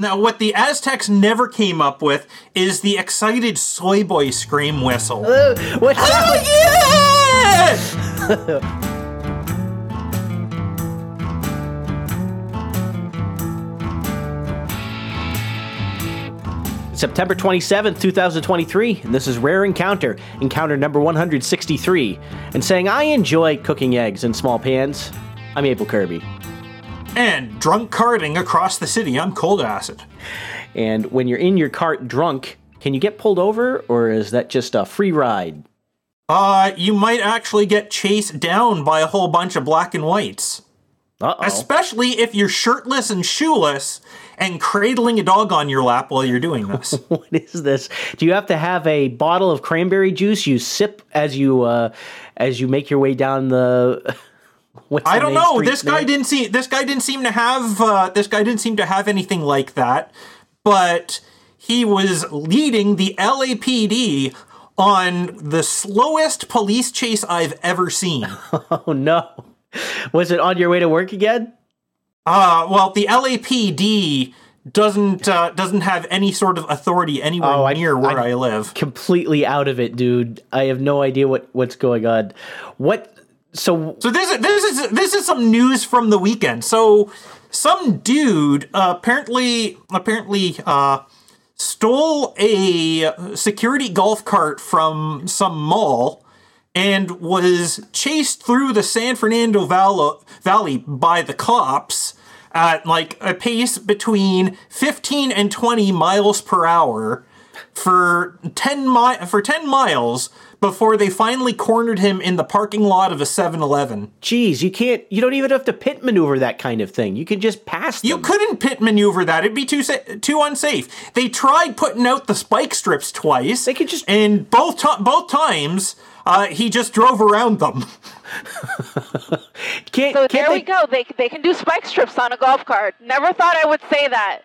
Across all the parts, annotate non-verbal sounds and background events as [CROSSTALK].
Now, what the Aztecs never came up with is the excited soy boy scream whistle. Uh, what's that? Oh, yeah! September 27th, 2023, and this is Rare Encounter, encounter number 163. And saying, I enjoy cooking eggs in small pans. I'm Able Kirby. And drunk carting across the city on cold acid. And when you're in your cart drunk, can you get pulled over, or is that just a free ride? Uh, you might actually get chased down by a whole bunch of black and whites. Uh oh. Especially if you're shirtless and shoeless and cradling a dog on your lap while you're doing this. [LAUGHS] What is this? Do you have to have a bottle of cranberry juice you sip as you uh, as you make your way down the? What's I don't know. This guy didn't see. This guy didn't seem to have. Uh, this guy didn't seem to have anything like that. But he was leading the LAPD on the slowest police chase I've ever seen. [LAUGHS] Oh no! Was it on your way to work again? Uh, well, the LAPD doesn't uh, doesn't have any sort of authority anywhere Oh, I- near where I- I, live. Completely out of it, dude. I have no idea what what's going on. What? So So this is this is this is some news from the weekend. So some dude uh, apparently apparently uh, stole a security golf cart from some mall and was chased through the San Fernando Val- Valley by the cops at like a pace between 15 and 20 miles per hour for 10 mi- for 10 miles before they finally cornered him in the parking lot of a 7-Eleven. Geez, you can't. You don't even have to pit maneuver that kind of thing. You can just pass them. You couldn't pit maneuver that; it'd be too sa- too unsafe. They tried putting out the spike strips twice. They could just- and both ti both times uh, he just drove around them. [LAUGHS] can't. So can't there they, we go. They they can do spike strips on a golf cart. Never thought I would say that.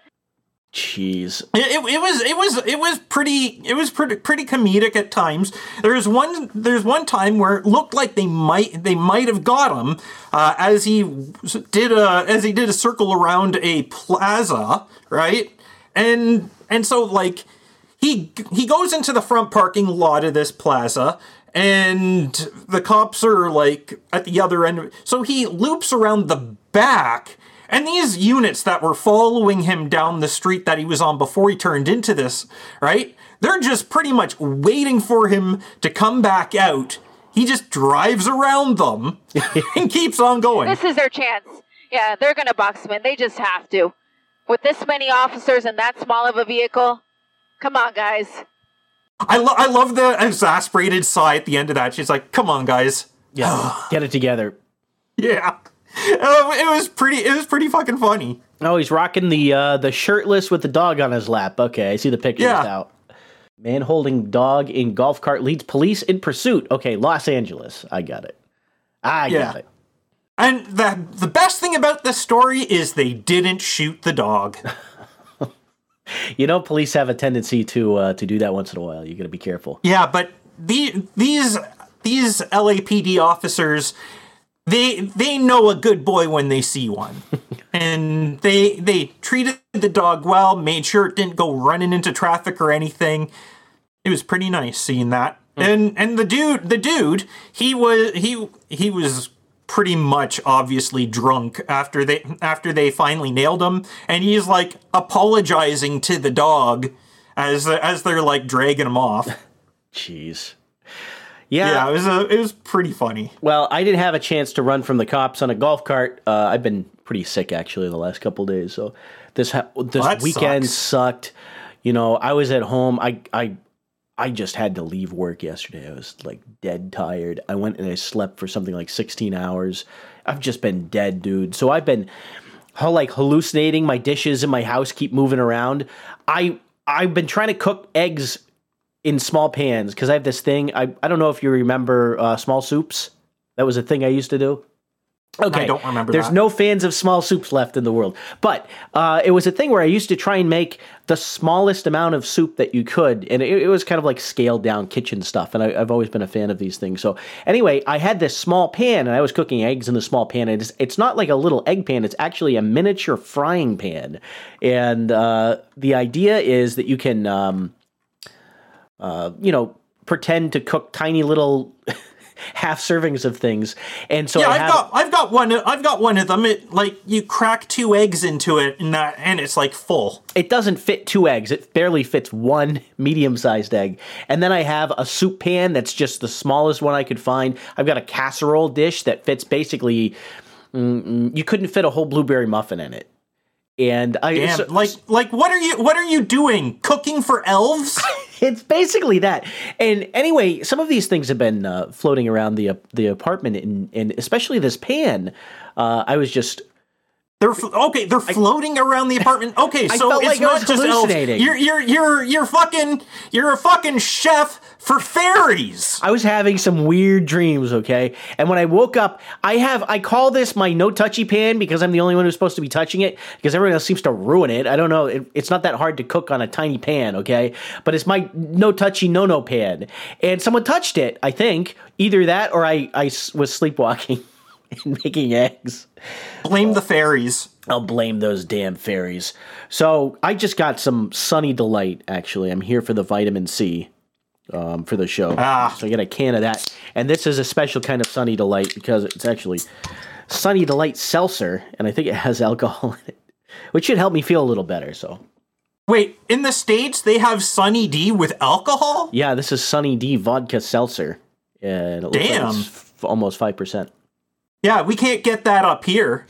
Jeez. It, it, it was it was it was pretty it was pretty pretty comedic at times. There's one there's one time where it looked like they might they might have got him uh, as he did a as he did a circle around a plaza, right? And and so like he he goes into the front parking lot of this plaza and the cops are like at the other end. So he loops around the back and these units that were following him down the street that he was on before he turned into this, right? They're just pretty much waiting for him to come back out. He just drives around them [LAUGHS] and keeps on going. This is their chance. Yeah, they're gonna box him in. They just have to. With this many officers and that small of a vehicle, come on, guys. I, lo- I love the exasperated sigh at the end of that. She's like, "Come on, guys." Yeah. [SIGHS] get it together. Yeah, it was pretty. It was pretty fucking funny. Oh, he's rocking the uh, the shirtless with the dog on his lap. Okay, I see the picture Yeah. out. Man holding dog in golf cart leads police in pursuit. Okay, Los Angeles. I got it. I Yeah. got it. And the the best thing about this story is they didn't shoot the dog. [LAUGHS] You know, police have a tendency to uh, to do that once in a while. You got to be careful. Yeah, but the these these LAPD officers they they know a good boy when they see one. [LAUGHS] and they they treated the dog well, made sure it didn't go running into traffic or anything. It was pretty nice seeing that. Hmm. And and the dude the dude, he was he he was pretty much obviously drunk after they after they finally nailed him and he's like apologizing to the dog as as they're like dragging him off. [LAUGHS] Jeez. Yeah, Yeah. it was a, it was pretty funny. Well, I didn't have a chance to run from the cops on a golf cart. Uh, I've been pretty sick actually the last couple days. So this ha- this that weekend sucks. sucked. You know, I was at home. I I I just had to leave work yesterday. I was like dead tired. I went and I slept for something like 16 hours. I've just been dead, dude. So I've been how like hallucinating. My dishes in my house keep moving around. I I've been trying to cook eggs in small pans because I have this thing. I I don't know if you remember uh, small soups. That was a thing I used to do. Okay, I don't remember There's that. no fans of small soups left in the world, but uh, it was a thing where I used to try and make the smallest amount of soup that you could, and it, it was kind of like scaled down kitchen stuff. And I, I've always been a fan of these things. So anyway, I had this small pan, and I was cooking eggs in the small pan. And it's, it's not like a little egg pan; it's actually a miniature frying pan. And uh, the idea is that you can, um, uh, you know, pretend to cook tiny little. [LAUGHS] half servings of things and so Yeah, I I've have, got I've got one I've got one of them. It like you crack two eggs into it and that and it's like full. it doesn't fit two eggs. It barely fits one [LAUGHS] medium sized egg. And then I have a soup pan that's just the smallest one I could find. I've got a casserole dish that fits basically, mm, mm, you couldn't fit a whole blueberry muffin in it. And I, Damn, so- like like what are you what are you doing? Cooking for elves? [LAUGHS] it's basically that. And anyway, some of these things have been uh, floating around the uh, the apartment, and, and especially this pan. Uh, I was just They're okay. They're floating around the apartment. [LAUGHS] Okay, so felt it's like I not just elves. You're you're you're you're fucking you're a fucking chef for fairies. I was having some weird dreams, okay? And when I woke up, I have I call this my no touchy pan because I'm the only one who's supposed to be touching it because everyone else seems to ruin it. I don't know. It, it's not that hard to cook on a tiny pan, okay? But it's my no touchy no no pan. And someone touched it, I think. Either that or I I was sleepwalking [LAUGHS] and [LAUGHS] making eggs. Blame the fairies. I'll blame those damn fairies. So I just got some Sunny Delight. Actually, I'm here for the vitamin C um, for the show. Ah. So I get a can of that, and this is a special kind of Sunny Delight because it's actually Sunny Delight seltzer, and I think it has [LAUGHS] alcohol in it, which should help me feel a little better. So Wait, in the states they have Sunny D with alcohol. yeah, this is Sunny D vodka seltzer, and it looks Damn. like almost five percent. Yeah, we can't get that up here.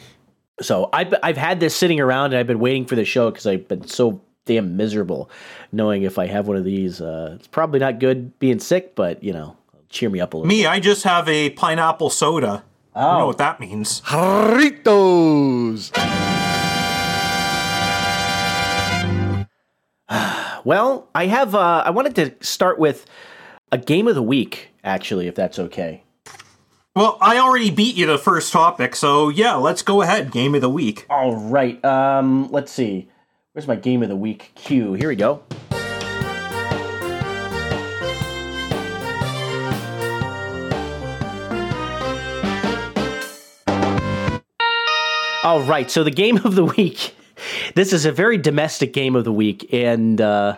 So I've I've had this sitting around and I've been waiting for the show because I've been so damn miserable, knowing if I have one of these, uh, it's probably not good being sick, but you know, cheer me up a little. Me, I just have a pineapple soda. I don't know Oh. what that means. Jarritos. [SIGHS] Well, I have. Uh, I wanted to start with a game of the week, actually, if that's okay. Well, I already beat you the first topic, so yeah, let's go ahead. Game of the week. All right. Um, let's see. Where's my game of the week cue? Here we go. All right. So the game of the week. This is a very domestic game of the week, and uh,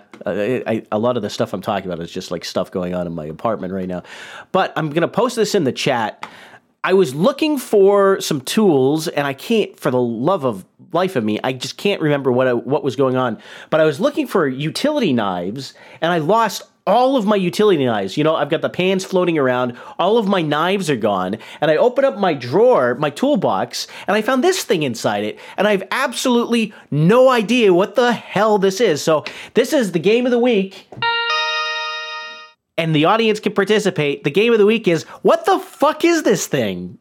lot of the stuff I'm talking about is just like stuff going on in my apartment right now. But I'm going to post this in the chat. I was looking for some tools, and I can't, for the love of life of me, I just can't remember what I, what was going on. But I was looking for utility knives, and I lost all of my utility knives. You know, I've got the pans floating around, all of my knives are gone, and I open up my drawer, my toolbox, and I found this thing inside it, and I have absolutely no idea what the hell this is. So this is the game of the week and the audience can participate. The game of the week is what the fuck is this thing?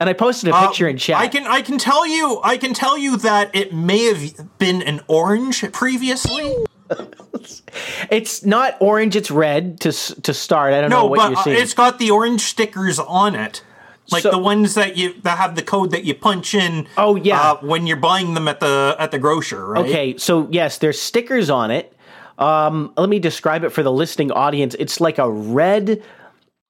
And I posted a Uh, picture in chat. I can I can tell you I can tell you that it may have been an orange previously. [LAUGHS] it's not orange; it's red to to start. I don't know what but you're uh, it's got the orange stickers on it. Like So- the ones that you that have the code that you punch in. Oh, yeah. uh, when you're buying them at the at the grocer, right? Okay, so yes, there's stickers on it. Um, let me describe it for the listening audience. It's like a red,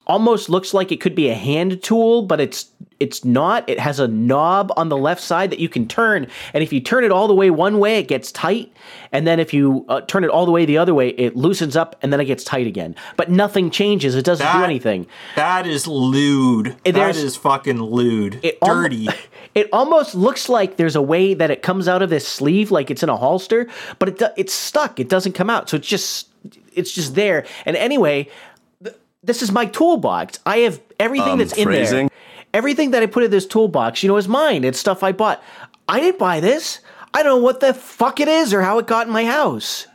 almost looks like it could be a hand tool, but it's it's not. It has a knob on the left side that you can turn, and if you turn it all the way one way, it gets tight, and then if you uh, turn it all the way the other way, it loosens up, and then it gets tight again. But nothing changes. It doesn't do anything. That is lewd. That there's- is fucking lewd. It Dirty. [LAUGHS] it almost looks like there's a way that it comes out of this sleeve, like it's in a holster, but it do- it's stuck. It doesn't come out, so it's just it's just there. And anyway, this is my toolbox. I have everything Um, that's in there. Everything that I put in this toolbox, you know, is mine. It's stuff I bought. I didn't buy this. I don't know what the fuck it is or how it got in my house.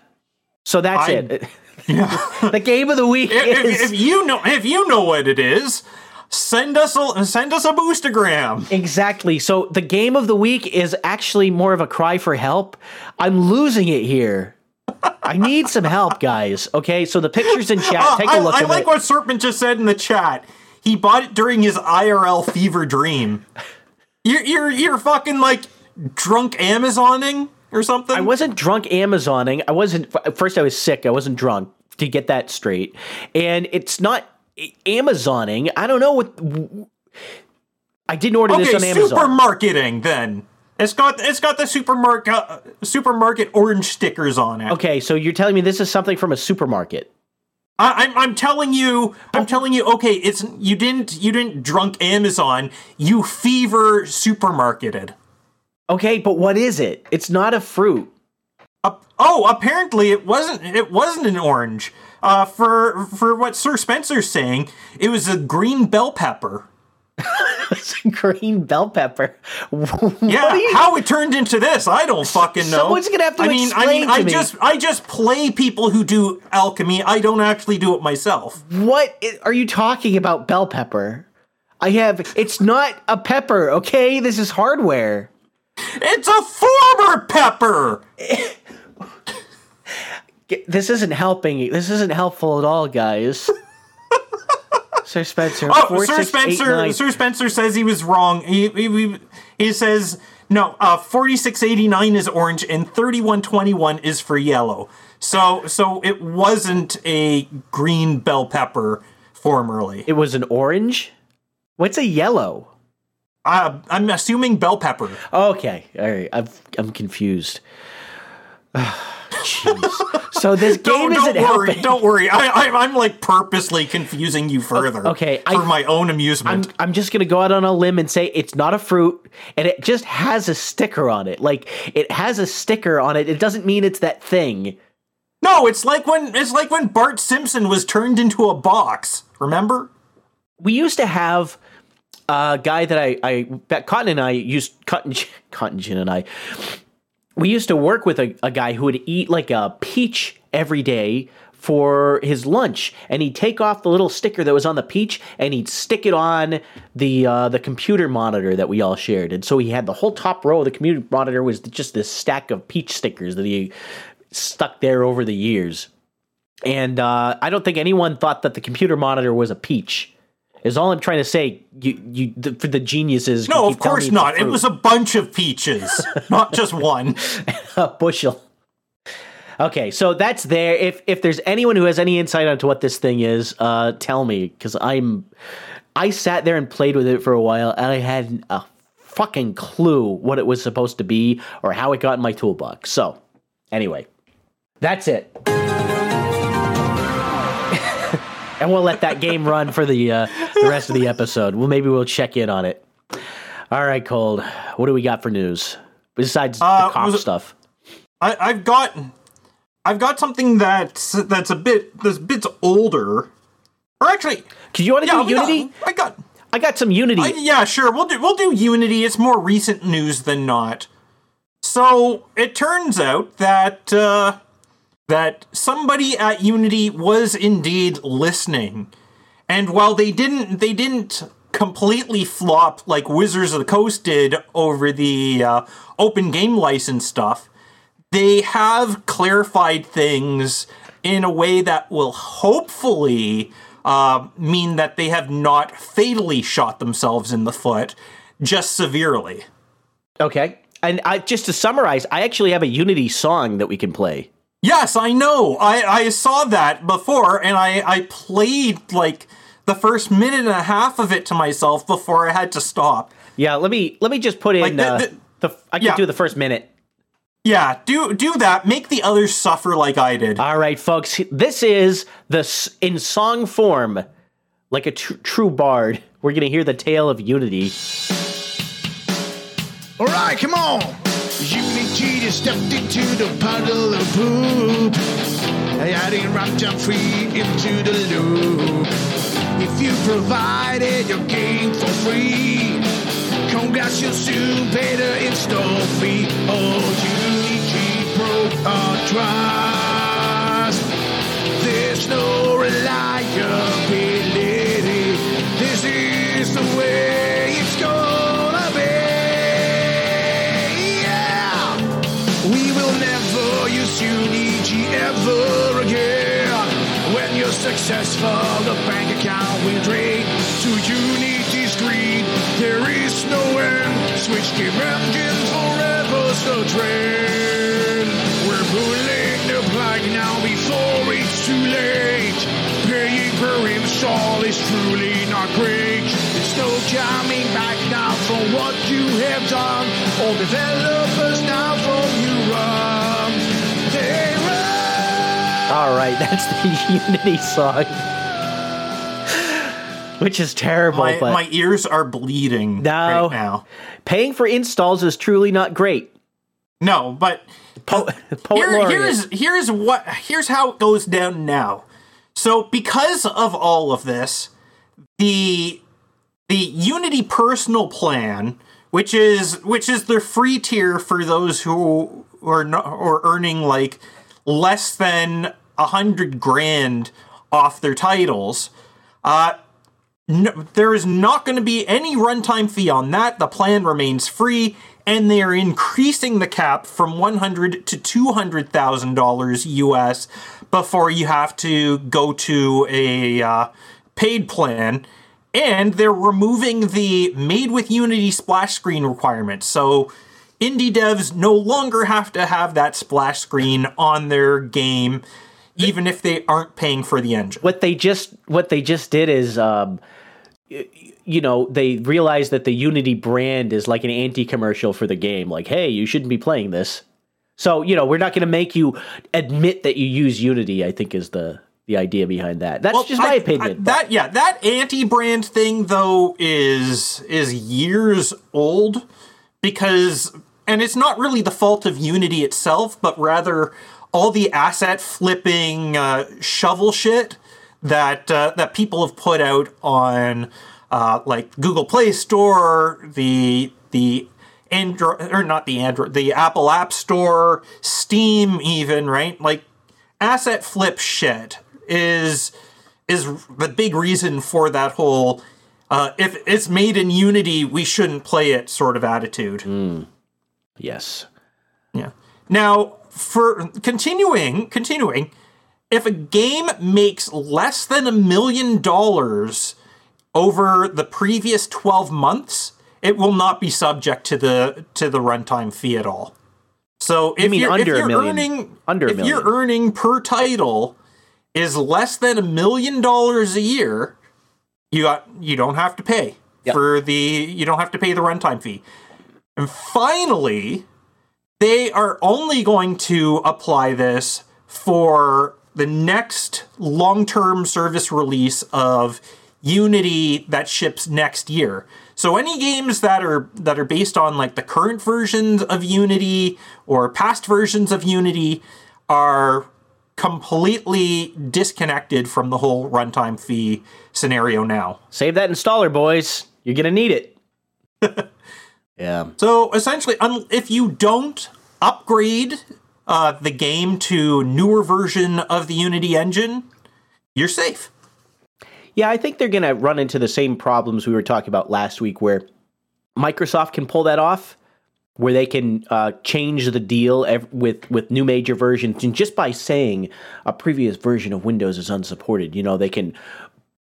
So that's I- it. [LAUGHS] [LAUGHS] the game of the week if, is if, if you know if you know what it is, send us a send us a boostagram. Exactly. So the game of the week is actually more of a cry for help. I'm losing it here. I need some help, guys. Okay, so the pictures in chat. Oh, Take a look at it. I at like it. what Serpent just said in the chat. He bought it during his IRL fever dream. You're you're you're fucking like drunk Amazoning or something. I wasn't drunk Amazoning. I wasn't. First, I was sick. I wasn't drunk. To get that straight, and it's not Amazoning. I don't know what. I didn't order okay. this on Amazon. Supermarketing then. It's got it's got the supermarket uh, supermarket orange stickers on it. okay, so you're telling me this is something from a supermarket? I, I'm I'm telling you I'm telling you. Okay, it's you didn't you didn't drunk Amazon. You fever supermarketed. Okay, but what is it? It's not a fruit. Uh, oh, apparently it wasn't. It wasn't an orange. Uh, for for what Sir Spencer's saying, it was a green bell pepper. It's a green bell pepper. [LAUGHS] Yeah, you- how it turned into this, I don't fucking know. Someone's gonna have to I mean, I explain mean, to I me. just I just play people who do alchemy. I don't actually do it myself. What are you talking about? Bell pepper. I have. It's not a pepper. Okay, this is hardware. It's a former pepper. [LAUGHS] This isn't helping. This isn't helpful at all, guys. [LAUGHS] Sir Spencer. Oh, Sir Spencer. Sir Spencer says he was wrong. He he, he, he says no. Uh, forty six eighty nine is orange and thirty one twenty one is for yellow. So so it wasn't a green bell pepper formerly. It was an orange. What's a yellow? Uh, I'm assuming bell pepper. Okay, all right. I'm I'm confused. [SIGHS] Jeez. So this [LAUGHS] game Don't, isn't don't worry. helping. Don't worry. I, I, I'm like purposely confusing you further. Okay, for I- my own amusement. I'm, I'm just gonna go out on a limb and say it's not a fruit, and it just has a sticker on it. Like it has a sticker on it. It doesn't mean it's that thing. no, it's like when it's like when Bart Simpson was turned into a box. Remember? We used to have a guy that I, I Cotton and I used Cotton Cotton Gin and I. We used to work with a, a guy who would eat like a peach every day for his lunch, and he'd take off the little sticker that was on the peach, and he'd stick it on the uh, the computer monitor that we all shared. And so he had the whole top row of the computer monitor was just this stack of peach stickers that he stuck there over the years. And uh, I don't think anyone thought that the computer monitor was a peach. Is all I'm trying to say. You, you, the, for the geniuses. No, of course not. It was a bunch of peaches, [LAUGHS] not just one. a bushel. Okay, so that's there. If if there's anyone who has any insight onto what this thing is, uh, tell me because I'm. I sat there and played with it for a while, and I had a fucking clue what it was supposed to be or how it got in my toolbox. So, anyway, that's it. And we'll let that game run for the uh, the rest of the episode. Well, maybe we'll check in on it. All right, Cold. What do we got for news besides Uh, the cop was stuff? I, I've got, I've got something that's that's a bit that's a bit older, or actually, Do you want to yeah, do we got- Unity? I got, I got some Unity. I, yeah, sure. We'll do we'll do Unity. It's more recent news than not. So it turns out that uh, that somebody at Unity was indeed listening, and while they didn't they didn't completely flop like Wizards of the Coast did over the uh, open game license stuff, they have clarified things in a way that will hopefully uh, mean that they have not fatally shot themselves in the foot, just severely. okay. And I, just to summarize, I actually have a Unity song that we can play. Yes, I know. I, I saw that before, and I, I played like the first minute and a half of it to myself before I had to stop. Yeah, let me let me just put in Like, the- uh, the- the, I can yeah. do the first minute. Yeah, do do that. Make the others suffer like I did. All right, folks. This is the in song form, like a tr- true bard. We're gonna hear the tale of Unity. Alright, come on! Unity just stepped into the puddle of poop. Adding jump free into the loop. If you provided your game for free, congrats, you'll soon pay the install fee. Oh, Unity broke our trust. There's no reliability. Successful, the bank account will drain to Unity's greed. There is no end switch gear engine forever so train. We're pulling the plug now before it's too late. Paying per install is truly not great. There's no coming back now from what you have done. All developers now All right, [LAUGHS] that's the Unity song, which is terrible. My, but my ears are bleeding No. right now. paying for installs is truly not great. No, but Po- uh, [LAUGHS] Poet Here- here's here's what here's how it goes down now. So because of all of this, the the Unity personal plan, which is which is the free tier for those who are not or earning like less than a hundred grand off their titles, uh, no, there is not going to be any runtime fee on that. The plan remains free, and they are increasing the cap from one hundred to two hundred thousand dollars US before you have to go to a uh, paid plan. And they're removing the made with Unity splash screen requirement. So indie devs no longer have to have that splash screen on their game, even if they aren't paying for the engine. what they just what they just did is um you know they realized that the unity brand is like an anti-commercial for the game. Like hey you shouldn't be playing this. So you know we're not going to make you admit that you use unity i think is the the idea behind that. That's Well, just my I- opinion. I- that yeah, that anti-brand thing though is is years old because and it's not really the fault of Unity itself, but rather all the asset flipping uh, shovel shit that uh, that people have put out on uh, like Google Play Store, the the Android or not the Android, the Apple App Store, Steam, even right, like asset flip shit is is the big reason for that whole uh, if it's made in Unity, we shouldn't play it sort of attitude. yes Yeah. Now, for continuing, continuing, if a game makes less than a million dollars over the previous 12 months, it will not be subject to the to the runtime fee at all. So if mean you're, under if a you're million. earning Under a if you're earning per title is less than a million dollars a year, you got you don't have to pay Yep. for the you don't have to pay the runtime fee. And finally, they are only going to apply this for the next long-term service release of Unity that ships next year. So any games that are that are based on like the current versions of Unity or past versions of Unity are completely disconnected from the whole runtime fee scenario now. save that installer boys you're going to need it [LAUGHS] yeah So essentially, un- if you don't upgrade uh, the game to newer version of the Unity engine, you're safe. Yeah, I think they're going to run into the same problems we were talking about last week where Microsoft can pull that off where they can uh, change the deal ev- with with new major versions and just by saying a previous version of Windows is unsupported, you know, they can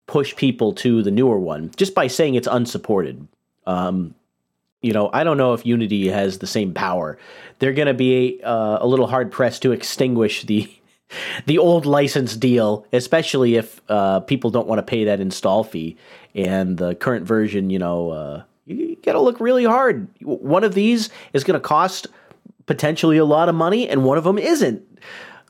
push people to the newer one just by saying it's unsupported. Um, you know, I don't know if Unity has the same power. They're going to be uh, a little hard pressed to extinguish the [LAUGHS] the old license deal, especially if uh, people don't want to pay that install fee. And the current version, you know, uh, you, got to look really hard. One of these is going to cost potentially a lot of money, and one of them isn't.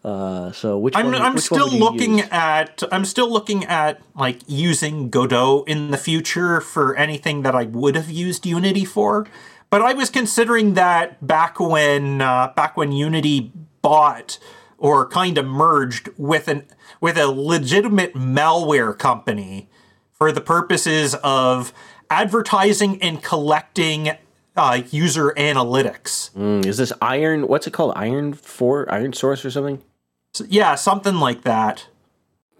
Uh, so which I'm, one? I'm which still looking use? at I'm still looking at like using Godot in the future for anything that I would have used Unity for. But I was considering that back when uh, back when Unity bought or kind of merged with an with a legitimate malware company for the purposes of advertising and collecting uh, user analytics. Mm, is this Iron? What's it called? Iron Four, Iron Source, or something? Yeah, something like that.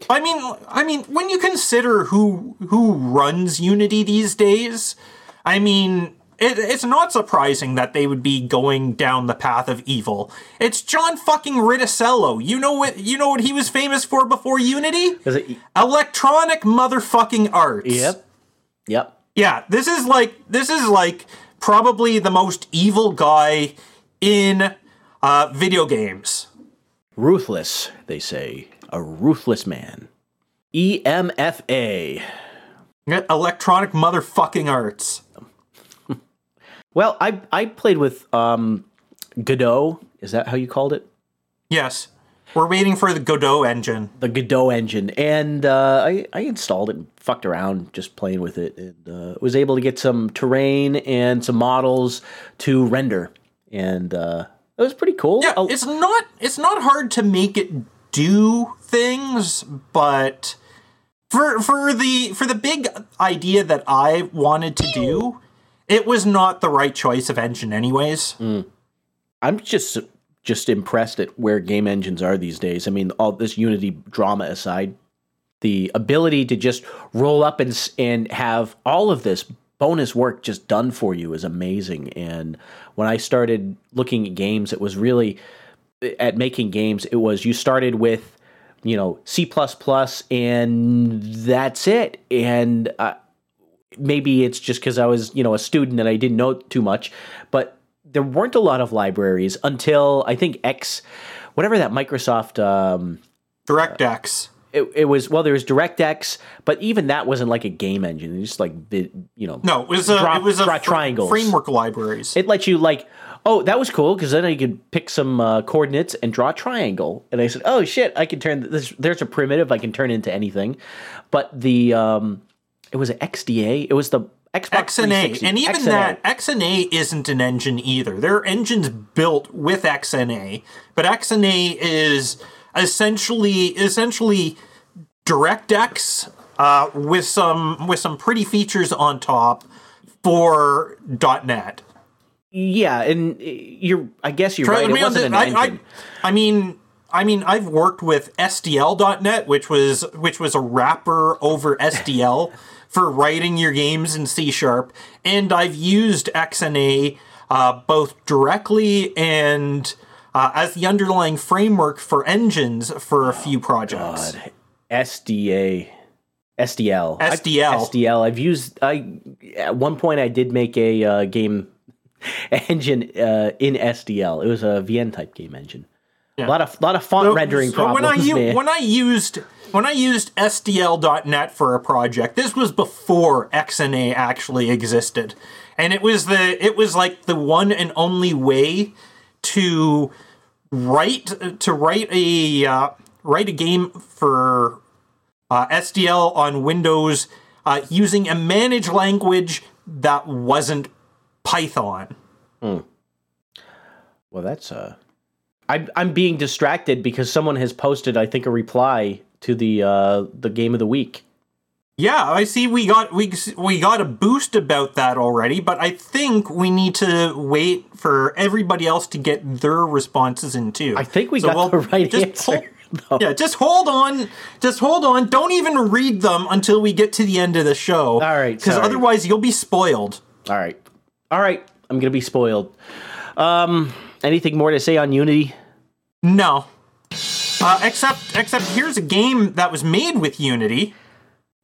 I mean, I mean, when you consider who who runs Unity these days, I mean, it, it's not surprising that they would be going down the path of evil. It's John fucking Riccitiello. You know what? You know what he was famous for before Unity? Is it? Electronic motherfucking arts. Yep. Yep. Yeah, this is like this is like probably the most evil guy in uh, video games. Ruthless, they say. A ruthless man. EMFA. Electronic motherfucking arts. [LAUGHS] Well, I I played with um Godot. Is that how you called it? Yes. We're waiting for the Godot engine. The Godot engine, and uh, I I installed it, and fucked around, just playing with it, and uh, was able to get some terrain and some models to render, and uh, it was pretty cool. Yeah, it's not it's not hard to make it do things, but for for the for the big idea that I wanted to do, it was not the right choice of engine anyways. Mm. I'm just just impressed at where game engines are these days. I mean, all this Unity drama aside, the ability to just roll up and and have all of this bonus work just done for you is amazing. And when I started looking at games, it was really at making games. It was you started with you know C and that's it. And uh, maybe it's just because I was, you know, a student and I didn't know too much, but there weren't a lot of libraries until I think X, whatever that Microsoft. Um, DirectX. It, it was well, there was DirectX, but even that wasn't like a game engine. It just like you know, No, it was a it was a fr- triangles. framework libraries. it lets you like. Oh, that was cool because then I could pick some uh, coordinates and draw a triangle. And I said, "Oh shit, I can turn this. There's a primitive I can turn into anything." But the um, it was XDA. It was the Xbox XNA, and even XNA. that XNA isn't an engine either. There are engines built with XNA, but XNA is essentially essentially DirectX uh, with some with some pretty features on top for .NET. Yeah, and you're. I guess you're right. I It mean, wasn't an I, engine. I, I mean, I mean, I've worked with SDL.net, which was which was a wrapper over SDL [LAUGHS] for writing your games in C sharp, and I've used XNA uh, both directly and uh, as the underlying framework for engines for a few projects. SDA, SDL, I- SDL. SDL. I've used. I at one point I did make a uh, game [LAUGHS] engine uh, in SDL. It was a VN type game engine. A lot of lot of font So- rendering so problems. When I, u- when I used when I used SDL.net for a project, this was before XNA actually existed, and it was the it was like the one and only way to write to write a uh, write a game for uh, SDL on Windows uh, using a managed language that wasn't Python. well, that's uh, I'm I'm being distracted because someone has posted. I think a reply to the uh the game of the week. Yeah, I see. We got we we got a boost about that already, but I think we need to wait for everybody else to get their responses in too. I think we got the right just answer, hold- yeah, just hold on. Just hold on. Don't even read them until we get to the end of the show. All right, because otherwise you'll be spoiled. All right, all right. I'm gonna be spoiled. Um, anything more to say on Unity? No, uh, except except here's a game that was made with Unity.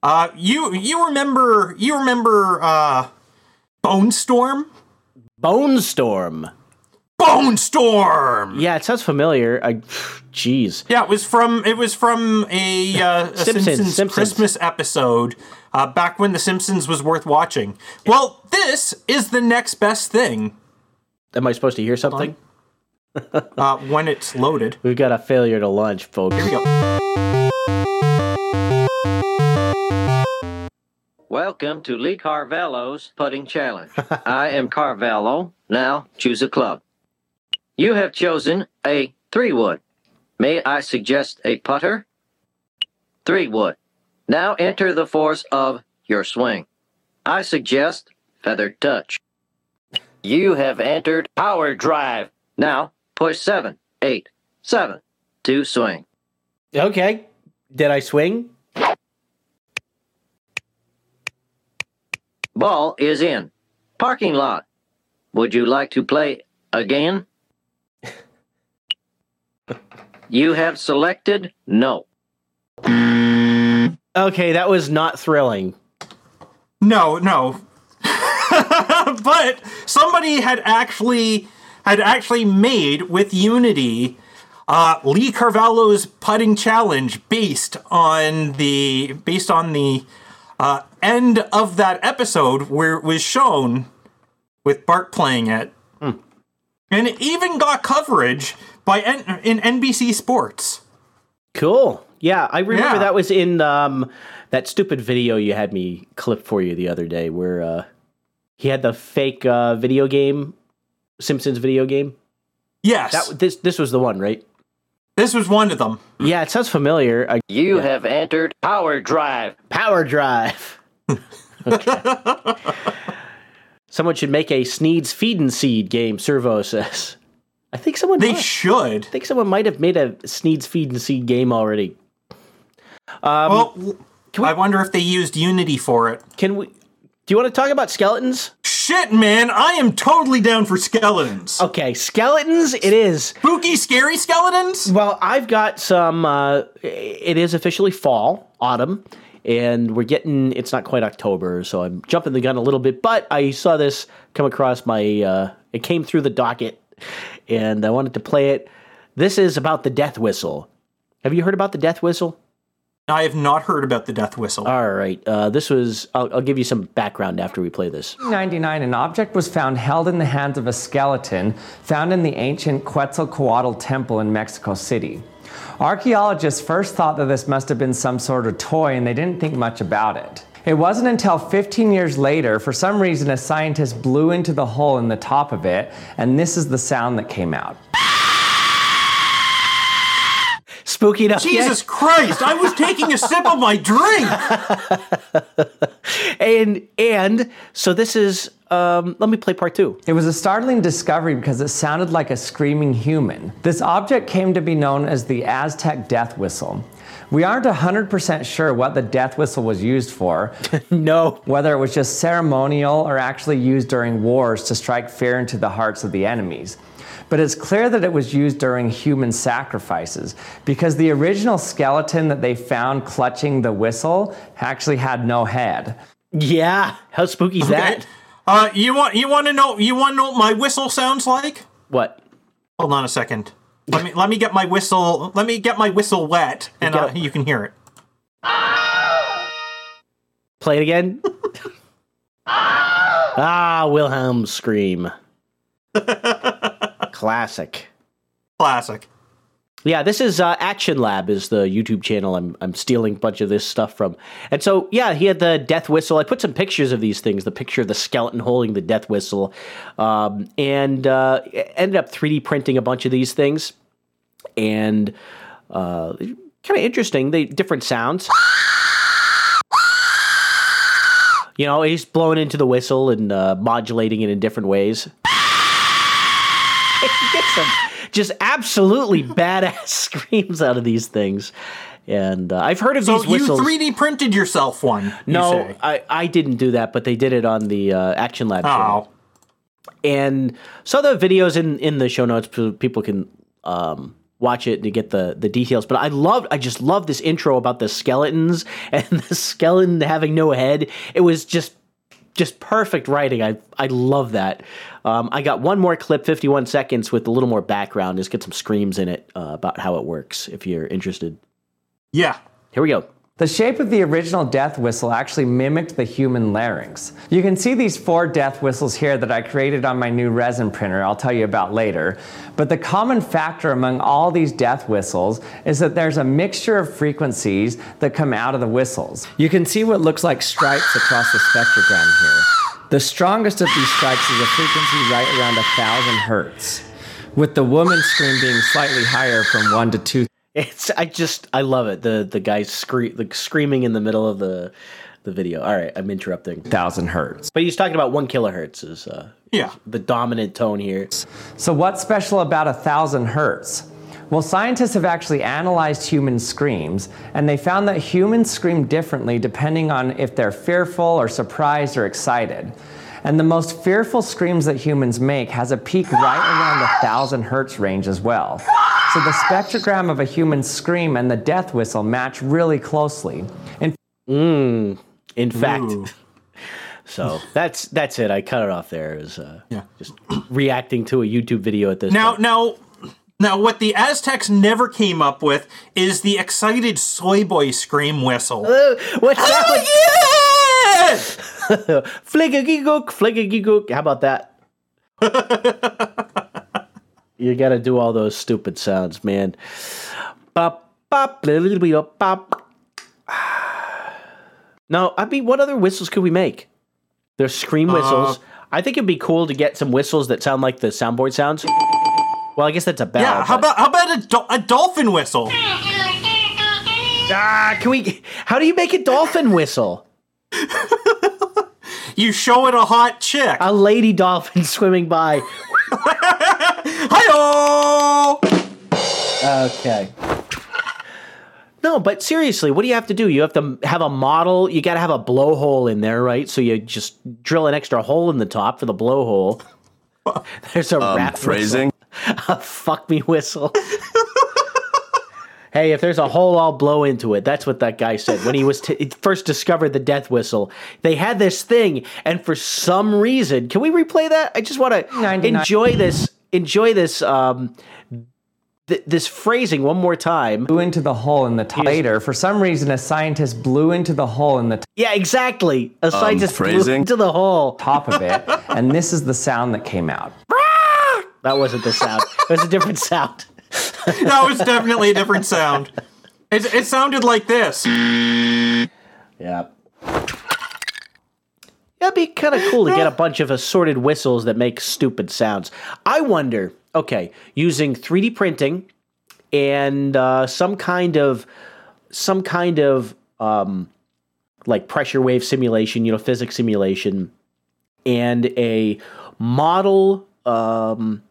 Uh, you you remember you remember uh, Bonestorm? Bone Storm. Bonestorm. Yeah, it sounds familiar. I, jeez. Yeah, it was from it was from a, uh, a Simpsons, Simpsons, Simpsons. Christmas episode uh, back when The Simpsons was worth watching. Well, this is the next best thing Am I supposed to hear something? uh, when it's loaded. We've got a failure to launch, folks. Here we go. Welcome to Lee Carvallo's Putting Challenge. I am Carvello. Now choose a club. You have chosen a three wood. May I suggest a putter? Three wood. Now enter the force of your swing. I suggest feathered touch. You have entered power drive. Now push seven, eight, seven to swing. Okay. Did I swing? Ball is in. Parking lot. Would you like to play again? you have selected no. Okay, that was not thrilling. No, no. [LAUGHS] but somebody had actually had actually made with Unity uh, Lee Carvallo's putting challenge based on the based on the uh, end of that episode where it was shown with Bart playing it, and it even got coverage by N- in NBC Sports. Cool. Yeah, I remember Yeah. that was in um, that stupid video you had me clip for you the other day, where uh, he had the fake uh, video game, Simpsons video game. Yes, That this this was the one, right? This was one of them. Yeah, it sounds familiar. I, You have entered Power Drive. Power Drive. Okay. [LAUGHS] someone should make a Sneed's Feed and Seed game. Servo says. I think someone. They might. should. I think someone might have made a Sneed's Feed and Seed game already. Um, Well, I wonder if they used Unity for it. Can we? Do you want to talk about skeletons? Shit, man, I am totally down for skeletons. Okay, skeletons. It is. Spooky, scary skeletons? Well, I've got some. Uh, it is officially fall, autumn, and we're getting. It's not quite October, so I'm jumping the gun a little bit. But I saw this come across my. Uh, it came through the docket, and I wanted to play it. This is about the death whistle. Have you heard about the death whistle? I have not heard about the death whistle. All right. Uh, this was. I'll, I'll give you some background after we play this. 1999, an object was found held in the hands of a skeleton found in the ancient Quetzalcoatl temple in Mexico City. Archaeologists first thought that this must have been some sort of toy and they didn't think much about it. It wasn't until 15 years later, for some reason, a scientist blew into the hole in the top of it, and this is the sound that came out. Spooky enough. yet? Jesus Christ, I was taking a sip of my drink. [LAUGHS] And and so this is. Um, let me play part two. It was a startling discovery because it sounded like a screaming human. This object came to be known as the Aztec death whistle. We aren't 100% sure what the death whistle was used for, [LAUGHS] No. whether it was just ceremonial or actually used during wars to strike fear into the hearts of the enemies. But it's clear that it was used during human sacrifices because the original skeleton that they found clutching the whistle actually had no head. Yeah. How spooky is that? Uh, you want you want to know you want to know what my whistle sounds like? What? Hold on a second. Let me let me get my whistle. Let me get my whistle wet, and uh, you can hear it. Play it again. [LAUGHS] ah, Wilhelm scream. [LAUGHS] Classic. Classic. Yeah, this is uh, Action Lab is the YouTube channel I'm I'm stealing a bunch of this stuff from. And so yeah, he had the death whistle. I put some pictures of these things. The picture of the skeleton holding the death whistle, um, and uh, ended up 3D printing a bunch of these things, and uh, kind of interesting. They different sounds. You know, he's blowing into the whistle and uh, modulating it in different ways. He gets some just absolutely badass [LAUGHS] screams out of these things. And uh, I've heard of So these you 3D printed yourself one? you no, say. I, I didn't do that, but they did it on the uh, Action Lab channel. Oh, And so the videos in, in the show notes, people can um, watch it to get the, the details. But I loved, I just love this intro about the skeletons [LAUGHS] and the skeleton having no head. It was just just perfect writing. I I love that. Um, I got one more clip, 51 seconds, with a little more background. Just get some screams in it uh, about how it works. If you're interested, yeah. here we go. The shape of the original death whistle actually mimicked the human larynx. You can see these four death whistles here that I created on my new resin printer, I'll tell you about later. But the common factor among all these death whistles is that there's a mixture of frequencies that come out of the whistles. You can see what looks like stripes across the spectrogram here. The strongest of these stripes is a frequency right around a thousand hertz, with the woman's scream being slightly higher from one to two It's I just I love it. The the guy scree- the screaming in the middle of the the video. All right, I'm interrupting. thousand hertz. But he's talking about one kilohertz is uh, Yeah. the dominant tone here. So, what's special about a thousand hertz? Well, scientists have actually analyzed human screams, and they found that humans scream differently depending on if they're fearful or surprised or excited. And the most fearful screams that humans make has a peak right around the thousand hertz range as well. So the spectrogram of a human scream and the death whistle match really closely. In In fact, Ooh. [LAUGHS] So that's that's it. I cut it off there. It was uh, Yeah. just reacting to a YouTube video at this Now, point. now, now, what the Aztecs never came up with is the excited soy boy scream whistle. Uh, what's that? Oh, yeah! [LAUGHS] Fligagigook, fligagigook. How about that? [LAUGHS] you got to do all those stupid sounds, man. Bop, bop, little bit bop. [SIGHS] No, I mean, what other whistles could we make? There's scream whistles. I think it'd be cool to get some whistles that sound like the soundboard sounds. Well, I guess that's a bell. Yeah, how but- about how about a, do- a dolphin whistle? Ah, can we? How do you make a dolphin whistle? [LAUGHS] You show it a hot chick. A lady dolphin [LAUGHS] swimming by. [LAUGHS] Hi-oh! Okay. No, but seriously, what do you have to do? You have to have a model. You got to have a blowhole in there, right? So you just drill an extra hole in the top for the blowhole. There's a rap Phrasing. Whistle, a fuck me whistle. [LAUGHS] hey, if there's a hole, I'll blow into it. That's what that guy said when he was t- first discovered the death whistle. They had this thing, and for some reason, can we replay that? I just want to enjoy this. Enjoy this. Um, th- this phrasing one more time. blew into the hole in the top. Later, for some reason, a scientist blew into the hole in the Yeah, exactly. A scientist blew phrasing? into the hole. top of it, and this is the sound that came out. [LAUGHS] That wasn't the sound. It was a different sound. [LAUGHS] That was definitely a different sound. It, it sounded like this. Yeah. That'd be kind of cool to get a bunch of assorted whistles that make stupid sounds. I wonder, okay, using 3D printing and uh, some kind of some kind of um, like pressure wave simulation, you know, physics simulation, and a model um,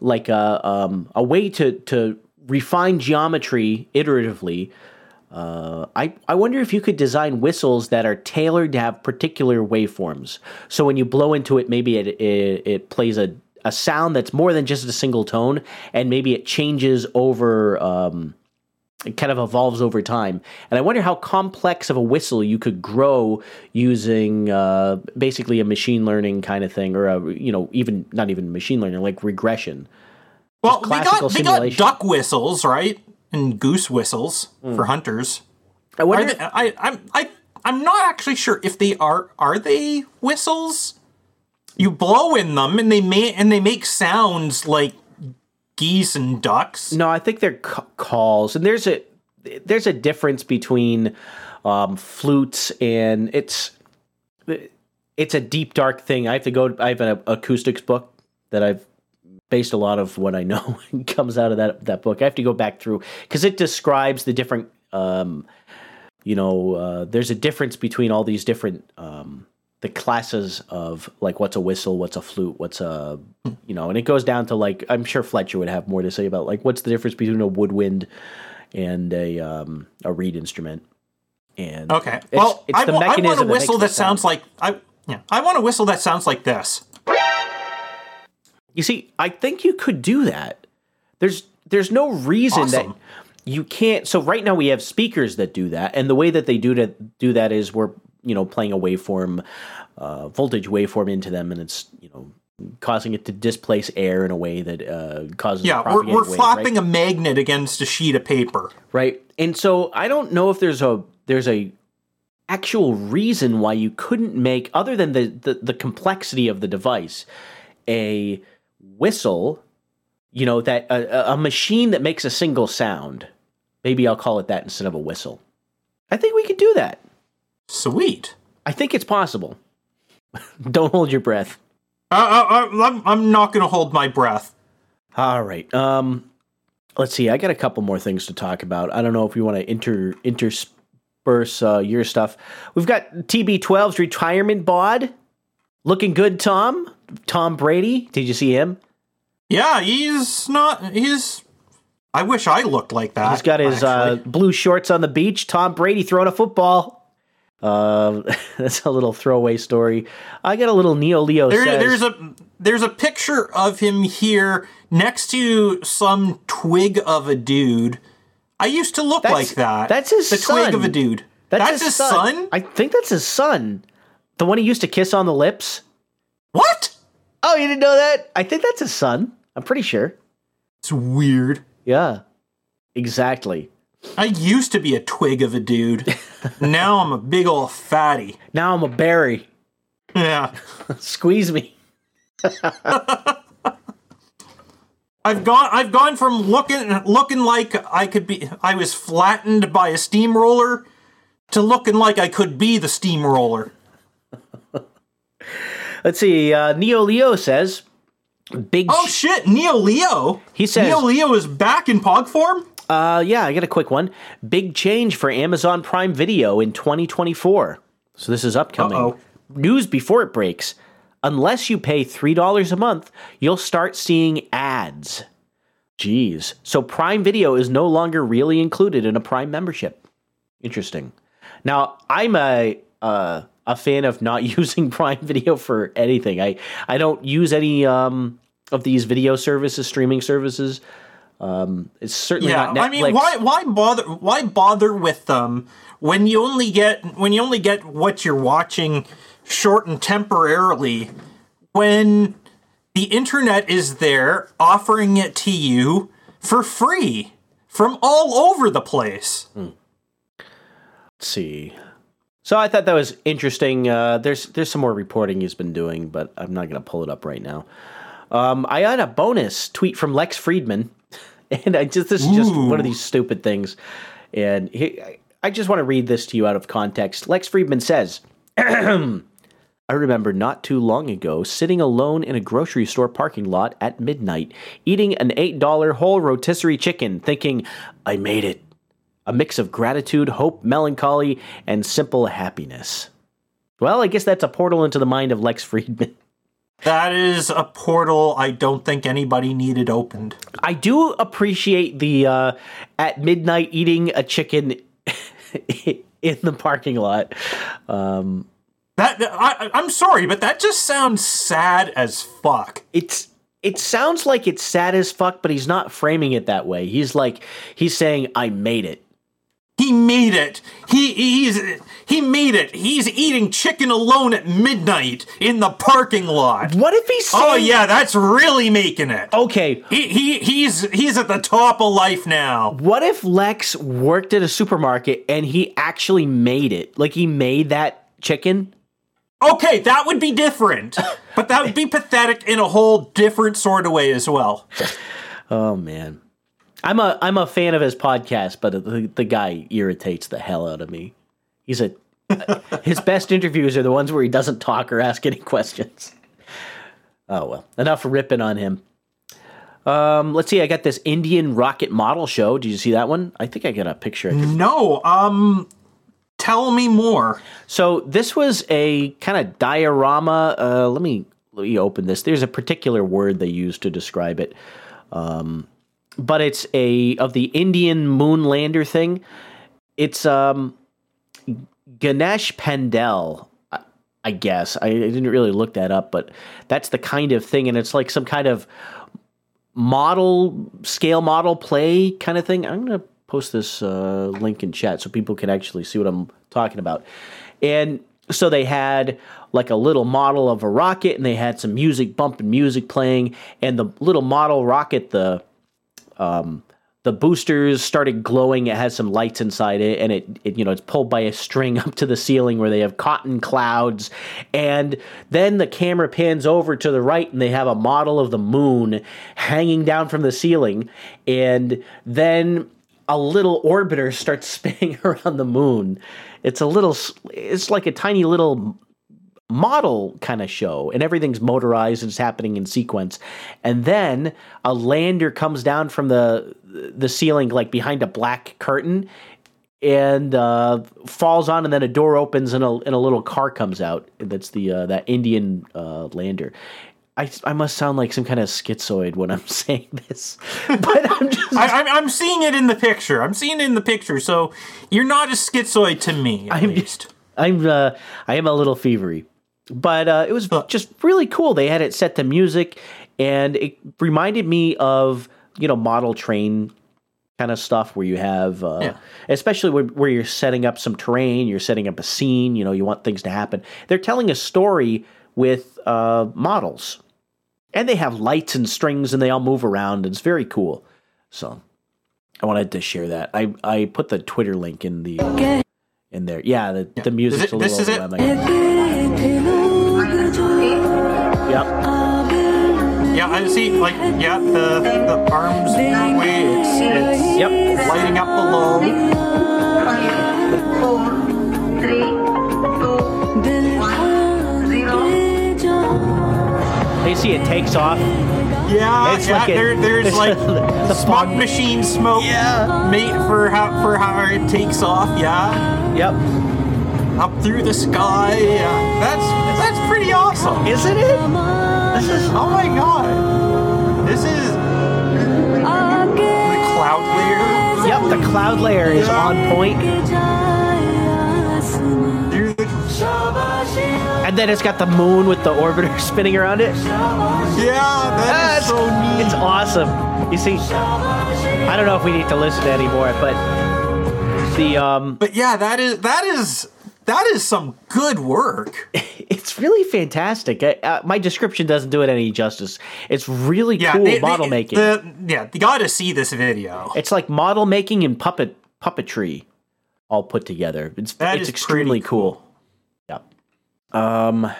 like a um, a way to to refine geometry iteratively. Uh, I I wonder if you could design whistles that are tailored to have particular waveforms. So when you blow into it, maybe it it, it plays a a sound that's more than just a single tone, and maybe it changes over. Um, it kind of evolves over time. And I wonder how complex of a whistle you could grow using uh, basically a machine learning kind of thing, or a you know even not even machine learning, like regression. Well, they got they got duck whistles, right? And goose whistles Hmm. for hunters. I wonder. they, I, I'm I I'm not actually sure if they are are they whistles. You blow in them and they make and they make sounds like geese and ducks. No, I think they're ca- calls, and there's a there's a difference between um, flutes and it's it's a deep dark thing. I have to go. I have an acoustics book that I've based a lot of what I know [LAUGHS] comes out of that that book. I have to go back through because it describes the different. Um, you know, uh, there's a difference between all these different um, the classes of like what's a whistle, what's a flute, what's a you know, and it goes down to like I'm sure Fletcher would have more to say about like what's the difference between a woodwind and a um, a reed instrument. And Okay. it's- well, it's I, the wa- I want a that whistle that sound. sounds like I yeah. I want a whistle that sounds like this. You see, I think you could do that. There's there's no reason Awesome. that you can't. So right now we have speakers that do that, and the way that they do to do that is we're you know playing a waveform, uh, voltage waveform into them, and it's you know causing it to displace air in a way that uh, causes Yeah, we're, we're wave, flapping right? a magnet against a sheet of paper. right? And so I don't know if there's a there's a actual reason why you couldn't make other than the the, the complexity of the device a whistle you know that a- a machine that makes a single sound maybe i'll call it that instead of a whistle i think we could do that Sweet. i think it's possible [LAUGHS] don't hold your breath Uh, uh, uh, I'm, I'm not going to hold my breath. All right. Um, let's see. I got a couple more things to talk about. I don't know if you want to inter intersperse uh, your stuff. We've got TB12's retirement bod. Looking good, Tom. Tom Brady. Did you see him? Yeah, he's not. He's. I wish I looked like that. He's got his uh, blue shorts on the beach. Tom Brady throwing a football. Uh, [LAUGHS] that's a little throwaway story. I got a little Neo Leo There, says. there's a there's a picture of him here next to some twig of a dude. I used to look like that. that's his the twig of a dude. That's, That's, his son. I think that's his son. The one he used to kiss on the lips? What? Oh, you didn't know that? I think that's his son. I'm pretty sure. It's weird. Yeah. Exactly. I used to be a twig of a dude. [LAUGHS] now I'm a big old fatty. Now I'm a berry. Yeah. [LAUGHS] Squeeze me. [LAUGHS] I've gone I've gone from looking looking like I could be I was flattened by a steamroller to looking like I could be the steamroller. Let's see. Uh, Neo Leo says, "Big." Oh shit, Neo Leo. He says- Neo Leo is back in pog form? Uh, yeah, I got a quick one. Big change for Amazon Prime Video in 2024. So this is upcoming. Uh-oh. News before it breaks. Unless you pay $3 a month, you'll start seeing ads. Jeez. So Prime Video is no longer really included in a Prime membership. Interesting. Now, I'm a uh, a fan of not [LAUGHS] using Prime Video for anything. I I don't use any um, of these video services, streaming services. Um, it's certainly Yeah. not Netflix. I mean, why why bother why bother with them when you only get when you only get what you're watching shortened temporarily when the internet is there offering it to you for free from all over the place. Let's see. So I thought that was interesting. Uh, there's there's some more reporting he's been doing, but I'm not going to pull it up right now. Um, I had a bonus tweet from Lex Fridman, [LAUGHS] and I just this is just Ooh. one of these stupid things, and he, I- I just want to read this to you out of context. Lex Fridman says. [CLEARS THROAT] I remember not too long ago sitting alone in a grocery store parking lot at midnight, eating an $8 whole rotisserie chicken, thinking, I made it. A mix of gratitude, hope, melancholy, and simple happiness. Well, I guess that's a portal into the mind of Lex Fridman. That is a portal I don't think anybody needed opened. I do appreciate the uh, at midnight eating a chicken [LAUGHS] in the parking lot. Um, That I, I'm sorry, but that just sounds sad as fuck. it's it sounds like it's sad as fuck, but he's not framing it that way. He's like he's saying, "I made it." He made it. He he's he made it. He's eating chicken alone at midnight in the parking lot. What if he's oh, saying, Oh yeah, that's really making it. Okay, He, he he's he's at the top of life now. what if Lex worked at a supermarket and he actually made it? Like he made that chicken? Okay, that would be different. But that would be pathetic in a whole different sort of way as well. [LAUGHS] Oh man. I'm a I'm a fan of his podcast, but the, the guy irritates the hell out of me. He's a [LAUGHS] his best interviews are the ones where he doesn't talk or ask any questions. Oh well, enough ripping on him. Um, let's see. I got this Indian rocket model show. Did you see that one? I think I got a picture. No, um tell me more. So this was a kind of diorama. Uh, let me let me open this. There's a particular word they use to describe it, um, but it's a of the Indian moon lander thing. It's um, Ganesh Pandal, I- I guess I, I didn't really look that up, but that's the kind of thing, and it's like some kind of model scale model play kind of thing. I'm gonna post this uh, link in chat so people can actually see what I'm talking about. And so they had like a little model of a rocket, and they had some music, bumping music playing, and the little model rocket, the um, the boosters started glowing. It has some lights inside it, and it, it you know it's pulled by a string [LAUGHS] up to the ceiling where they have cotton clouds, and then the camera pans over to the right, and they have a model of the moon hanging down from the ceiling, and then a little orbiter starts [LAUGHS] spinning [LAUGHS] around the moon. It's a little, it's like a tiny little model kind of show and everything's motorized and it's happening in sequence and then a lander comes down from the the ceiling like behind a black curtain and uh, falls on and then a door opens and a, and a little car comes out that's the uh, that indian uh, lander I, I must sound like some kind of schizoid when I'm [LAUGHS] saying this, but I'm just I, I'm, I'm seeing it in the picture. I'm seeing it in the picture. So you're not a schizoid to me, at I'm least. [LAUGHS] I'm uh, I am a little fevery, but uh, it was just really cool. They had it set to music, and it reminded me of you know model train kind of stuff where you have, uh, Yeah. especially where, where you're setting up some terrain, you're setting up a scene, you know, you want things to happen. They're telling a story with uh, models, and they have lights and strings, and they all move around. It's very cool. So I wanted to share that. I I put the Twitter link in the in there. Yeah, the the music's Is it- a little this is it? Yeah, I see. Like, yeah, the the arms way it's it's Yep. lighting up below. You see, it takes off. Yeah, It's yeah. like a- there, there's it's [LAUGHS] like the the smoke fog- machine smoke. Yeah. Mate for how for how it takes off. Yeah, Yep. up through the sky. Yeah, that's that's pretty awesome. Isn't it? This is Oh my god, this is the cloud layer. Yep, the cloud layer is on point, and then it's got the moon with the orbiter [LAUGHS] spinning around it. Yeah, that That's is so neat. It's awesome. You see, I don't know if we need to listen to anymore, but the um, But yeah, that is that is that is some good work. [LAUGHS] it's really fantastic. I, uh, my description doesn't do it any justice. It's really Yeah, cool they- they- model making. The, yeah, you got to see this video. it's like model making and puppet puppetry all put together. It's That it's extremely pretty cool. Yep. Um,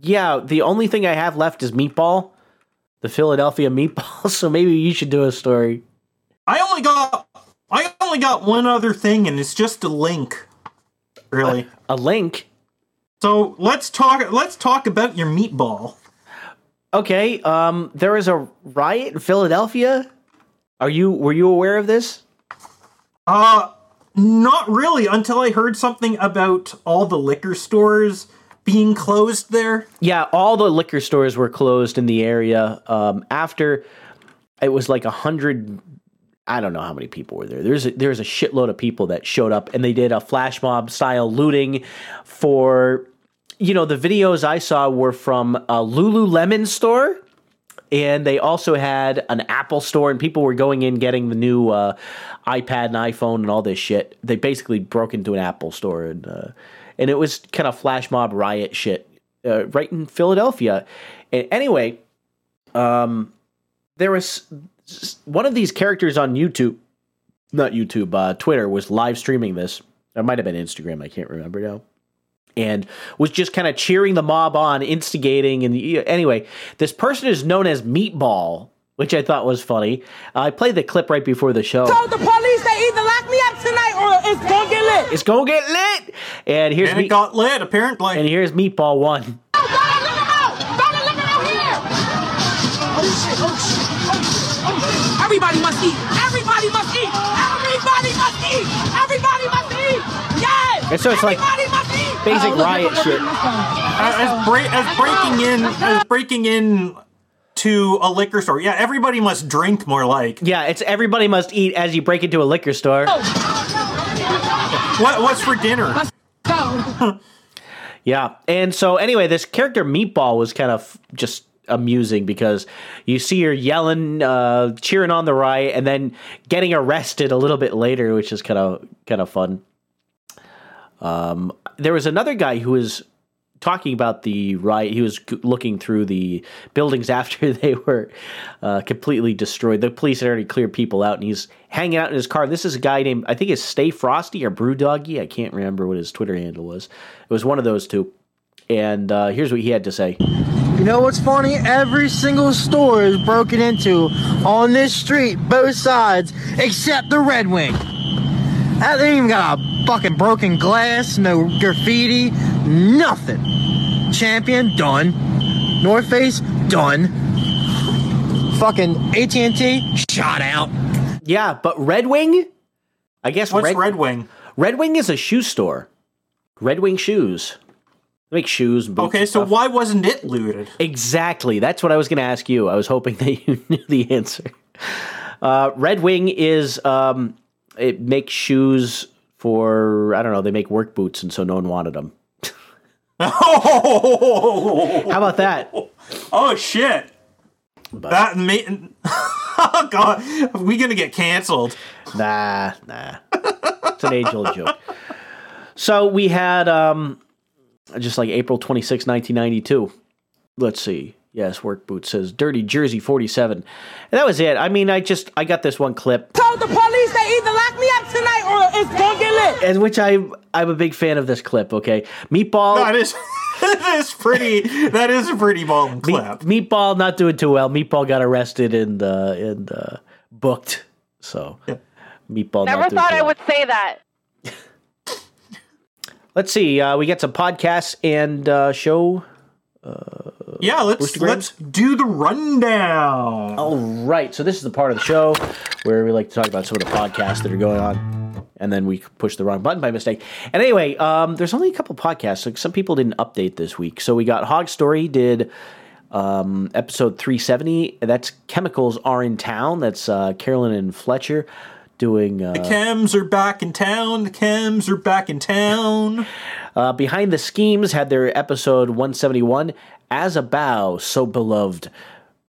yeah. The only thing I have left is Meatball, the Philadelphia Meatball. [LAUGHS] So maybe you should do a story. I only got I only got one other thing, and it's just a link. Really. A link. So let's talk. Let's talk about your meatball. Okay. Um, there was a riot in Philadelphia. Are you were you aware of this? Uh, not really until I heard something about all the liquor stores being closed there. Yeah, all the liquor stores were closed in the area um, after it was like a hundred. I don't know how many people were there. There's a, there's a shitload of people that showed up, and they did a flash mob style looting for. You know, the videos I saw were from a Lululemon store, and they also had an Apple store, and people were going in getting the new uh, iPad and iPhone and all this shit. They basically broke into an Apple store, and uh, and it was kind of flash mob riot shit uh, right in Philadelphia. And anyway, um, there was one of these characters on YouTube, not YouTube, uh, Twitter was live streaming this. It might have been Instagram. I can't remember now. And was just kind of cheering the mob on, instigating. And anyway, this person is known as Meatball, which I thought was funny. I played the clip right before the show. told the police they either lock me up tonight or it's gonna get lit. It's gonna get lit. And here's And Meat- it got lit, apparently. and here's Meatball one. Eat. Everybody must eat. Yes. And so it's like Everybody must eat. basic riot shit. as, as, break, as breaking in, as breaking in to a liquor store. Yeah, everybody must drink more like. Yeah, it's everybody must eat as you break into a liquor store. What, what's for dinner? [LAUGHS] Yeah. And so anyway, this character Meatball was kind of just amusing because you see her yelling, uh, cheering on the riot, and then getting arrested a little bit later, which is kind of kind of fun. Um, there was another guy who was talking about the riot. He was looking through the buildings [LAUGHS] after they were uh, completely destroyed. The police had already cleared people out, and he's hanging out in his car. This is a guy named I think it's Stay Frosty or Brew Doggy. I can't remember what his Twitter handle was. It was one of those two. And uh, here's what he had to say. You know what's funny? Every single store is broken into on this street, both sides, except the Red Wing. That they ain't even got a fucking broken glass, no graffiti, nothing. Champion done. North Face done. Fucking AT&T shot out. Yeah, but Red Wing. I guess What's Red, Red Wing? Red Wing is a shoe store. Red Wing shoes. They make shoes. And boots Okay, so why wasn't it looted? Exactly. That's what I was going to ask you. I was hoping [LAUGHS] that you knew the answer. Uh, Red Wing is um, it makes shoes for I don't know. They make work boots, and so no one wanted them. Oh, [LAUGHS] How about that? oh shit! That made [LAUGHS] oh god, are we gonna get canceled? Nah, nah. It's an age old joke. So we had um just like April 26, 1992. Let's see. Yes, work boot says Dirty Jersey 47. And that was it. I mean, I just I got this one clip Told the police they either lock me up tonight or it's gonna get lit. and which I I'm a big fan of this clip, okay? Meatball That is [LAUGHS] that is pretty. That is a pretty bomb clip. Meatball not doing too well. Meatball got arrested and uh, and uh, booked. So Meatball Never not doing thought too I well. would say that. Let's see. Uh, we get some podcasts and uh, show. Yeah, let's let's do the rundown. All right. So this is the part of the show where we like to talk about some of the podcasts that are going on, and then we push the wrong button by mistake. And anyway, um, there's only a couple podcasts. Like some people didn't update this week, so we got Hog Story did um, episode 370. That's chemicals are in town. That's uh, Carolyn and Fletcher doing. Uh, The chems are back in town. The chems are back in town. [LAUGHS] Uh, Behind the Schemes had their episode 171, As a Bow, So Beloved.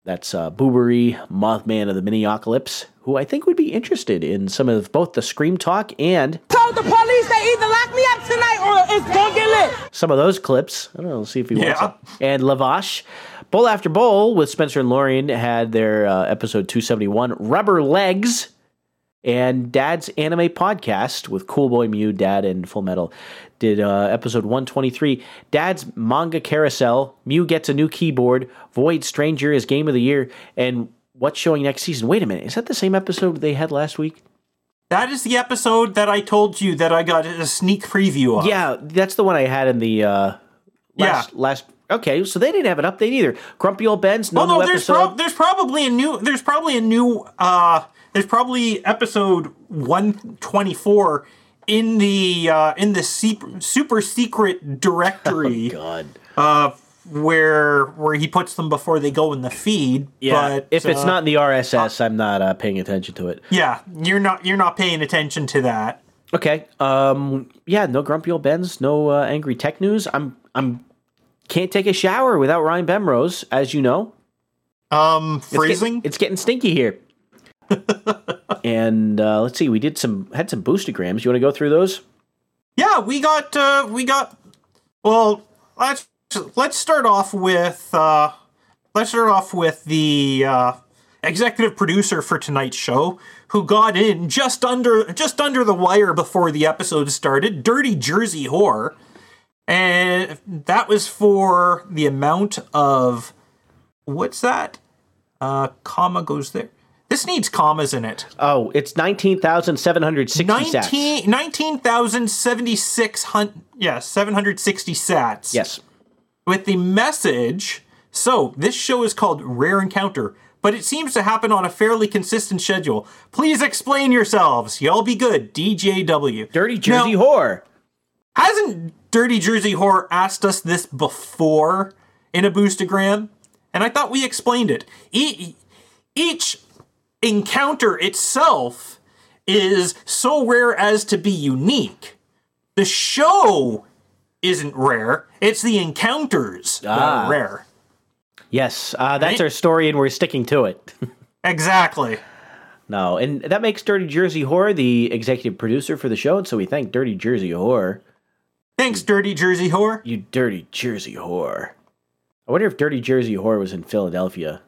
That's uh, Boobery, Mothman of the Miniocalypse, who I think would be interested in some of both the Scream Talk and Told the police they either lock me up tonight or it's gonna get lit. some of those clips. I don't know, see if he wants Yeah. it. And Lavash. Bowl After Bowl with Spencer and Lorian had their uh, episode 271, Rubber Legs. And Dad's Anime Podcast with Cool Boy Mew, Dad, and Full Metal did uh, episode 123. Dad's Manga Carousel, Mew gets a new keyboard, Void Stranger is Game of the Year, and what's showing next season? Wait a minute, is that the same episode they had last week? That is the episode that I told you that I got a sneak preview of. Yeah, that's the one I had in the uh, last, Yeah. last. Okay, so they didn't have an update either. Grumpy Old Ben's no Well, no, new there's episode. prob- there's probably a new there's probably a new uh there's probably episode 124 in the uh in the super secret directory [LAUGHS] God. uh where where he puts them before they go in the feed. Yeah, but, if it's uh, not in the RSS, I'm not uh, paying attention to it. yeah, you're not you're not paying attention to that. Okay. Um. Yeah. No grumpy old Ben's. No uh, angry tech news. I'm. I'm. Can't take a shower without Ryan Bemrose, as you know. Um, It's getting- freezing. It's getting, stinky here. [LAUGHS] and uh, let's see. We did some. Had some boostagrams. You want to go through those? Yeah, we got uh we got well, let's let's start off with uh let's start off with the uh executive producer for tonight's show who got in just under just under the wire before the episode started, Dirty Jersey Whore. And that was for the amount of what's that? Uh comma goes there. This needs commas in it. Oh, it's nineteen thousand seven hundred sixty sats. 19 19,076 hun- yeah, 760 sats. Yes. With the message, so this show is called Rare Encounter, but it seems to happen on a fairly consistent schedule. Please explain yourselves. Y'all be good. DJW. Dirty Jersey Now, whore. Hasn't Dirty Jersey Whore asked us this before in a boostagram? And I thought we explained it. E- each encounter itself is so rare as to be unique. The show isn't rare, it's the encounters that Ah. are rare. Yes. Uh, that's Right? our story, and we're sticking to it. [LAUGHS] Exactly. no, and that makes Dirty Jersey Whore the executive producer for the show, and so we thank Dirty Jersey Whore. Thanks, Dirty Jersey Whore. You dirty Jersey whore. I wonder if Dirty Jersey whore was in Philadelphia.